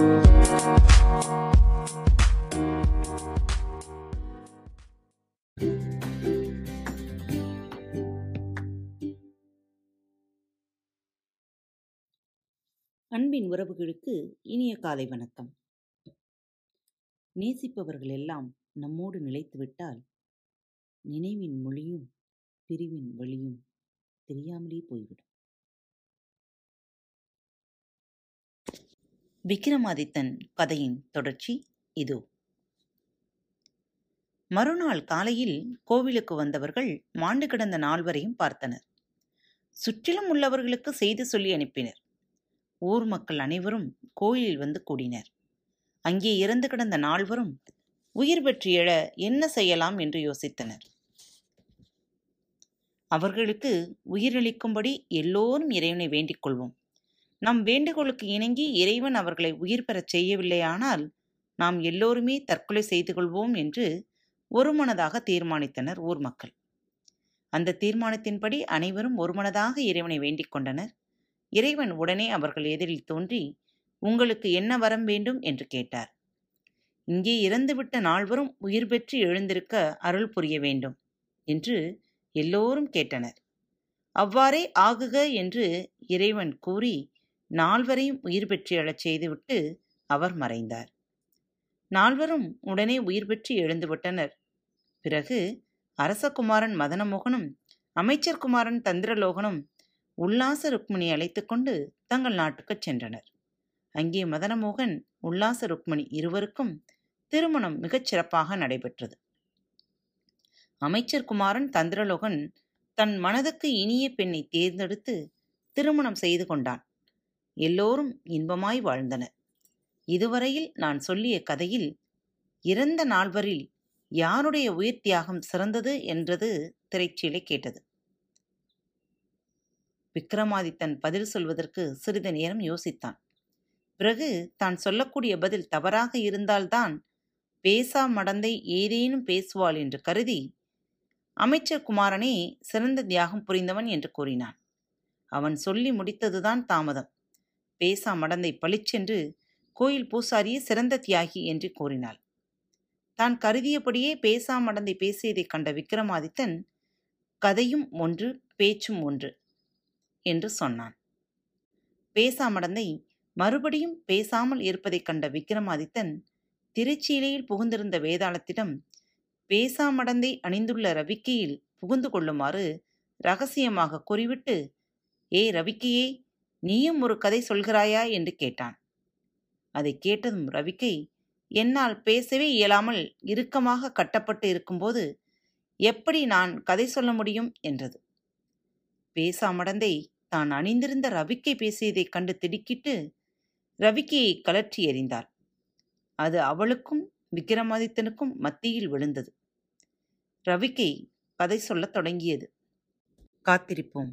அன்பின் உறவுகளுக்கு இனிய காலை வணக்கம். நேசிப்பவர்கள் எல்லாம் நம்மோடு நிலைத்துவிட்டால் நினைவின் மொழியும் பிரிவின் வழியும் தெரியாமலே போய்விடும். விக்ரமாதித்தன் கதையின் தொடர்ச்சி இதோ. மறுநாள் காலையில் கோவிலுக்கு வந்தவர்கள் மாண்டு கிடந்த நால்வரையும் பார்த்தனர். சுற்றிலும் உள்ளவர்களுக்கு செய்தி சொல்லி அனுப்பினர். ஊர் மக்கள் அனைவரும் கோயிலில் வந்து கூடினர். அங்கே இறந்து கிடந்த நால்வரும் உயிர் பெற்று எழ என்ன செய்யலாம் என்று யோசித்தனர். அவர்களுக்கு உயிரளிக்கும்படி எல்லோரும் இறைவனை வேண்டிக் கொள்வோம். நம் வேண்டுகோளுக்கு இணங்கி இறைவன் அவர்களை உயிர் பெறச் செய்யவில்லையானால் நாம் எல்லோருமே தற்கொலை செய்து கொள்வோம் என்று ஒருமனதாக தீர்மானித்தனர் ஊர் மக்கள். அந்த தீர்மானத்தின்படி அனைவரும் ஒருமனதாக இறைவனை வேண்டிக் கொண்டனர். இறைவன் உடனே அவர்கள் எதிரில் தோன்றி உங்களுக்கு என்ன வரம் வேண்டும்? என்று கேட்டார். இங்கே இறந்துவிட்ட நால்வரும் உயிர் பெற்று எழுந்திருக்க அருள் புரிய வேண்டும் என்று எல்லோரும் கேட்டனர். அவ்வாறே ஆகுக என்று இறைவன் கூறி நால்வரையும் உயிர் பெற்று எழச் செய்துவிட்டு அவர் மறைந்தார். நால்வரும் உடனே உயிர் பெற்று எழுந்துவிட்டனர் பிறகு அரசகுமாரன் மதனமோகனும் அமைச்சர் குமாரன் தந்திரலோகனும் உல்லாச ருக்மிணி அழைத்து கொண்டு தங்கள் நாட்டுக்குச் சென்றனர். அங்கே மதனமோகன் உல்லாச ருக்மிணி இருவருக்கும் திருமணம் மிகச் சிறப்பாக நடைபெற்றது. அமைச்சர் குமாரன் தந்திரலோகன் தன் மனதுக்கு இனிய பெண்ணை தேர்ந்தெடுத்து திருமணம் செய்து கொண்டான். எல்லோரும் இன்பமாய் வாழ்ந்தனர் இதுவரையில் நான் சொல்லிய கதையில் இறந்த நால்வரில் யாருடைய உயிர் தியாகம் சிறந்தது? என்றது திரைச்சீலை கேட்டது. விக்ரமாதித்தன் பதில் சொல்வதற்கு சிறிது நேரம் யோசித்தான். பிறகு தான் சொல்லக்கூடிய பதில் தவறாக இருந்தால்தான் பேசா மடந்தை ஏதேனும் பேசுவாள் என்று கருதி அமைச்சர் குமாரனே சிறந்த தியாகம் புரிந்தவன் என்று கூறினான். அவன் சொல்லி முடித்ததுதான் தாமதம். பேசா மடந்தை பளிச்சென்று கோயில் பூசாரியே சிறந்த தியாகி என்று கூறினாள். தான் கருதியபடியே பேசா மடந்தை பேசியதைக் கண்ட விக்ரமாதித்தன் கதையும் ஒன்று பேச்சும் ஒன்று என்று சொன்னான். பேசா மடந்தை மறுபடியும் பேசாமல் இருப்பதைக் கண்ட விக்ரமாதித்தன் திருச்சீலையில் புகுந்திருந்த வேதாளத்திடம் பேசாமடந்தை அணிந்துள்ள ரவிக்கையில் புகுந்து கொள்ளுமாறு ரகசியமாக கூறிவிட்டு ஏ ரவிக்கையே நீயும் ஒரு கதை சொல்கிறாயா? என்று கேட்டான். அதை கேட்டதும் ரவிக்கை என்னால் பேசவே இயலாமல் இறுக்கமாக கட்டப்பட்டு இருக்கும்போது எப்படி நான் கதை சொல்ல முடியும்? என்றது. பேசாமடந்தை தான் அணிந்திருந்த ரவிக்கை பேசியதைக் கண்டு திடுக்கிட்டு ரவிக்கையை கலற்றி எறிந்தார். அது அவளுக்கும் விக்ரமாதித்தனுக்கும் மத்தியில் விழுந்தது. ரவிக்கை கதை சொல்லத் தொடங்கியது. காத்திருப்போம்.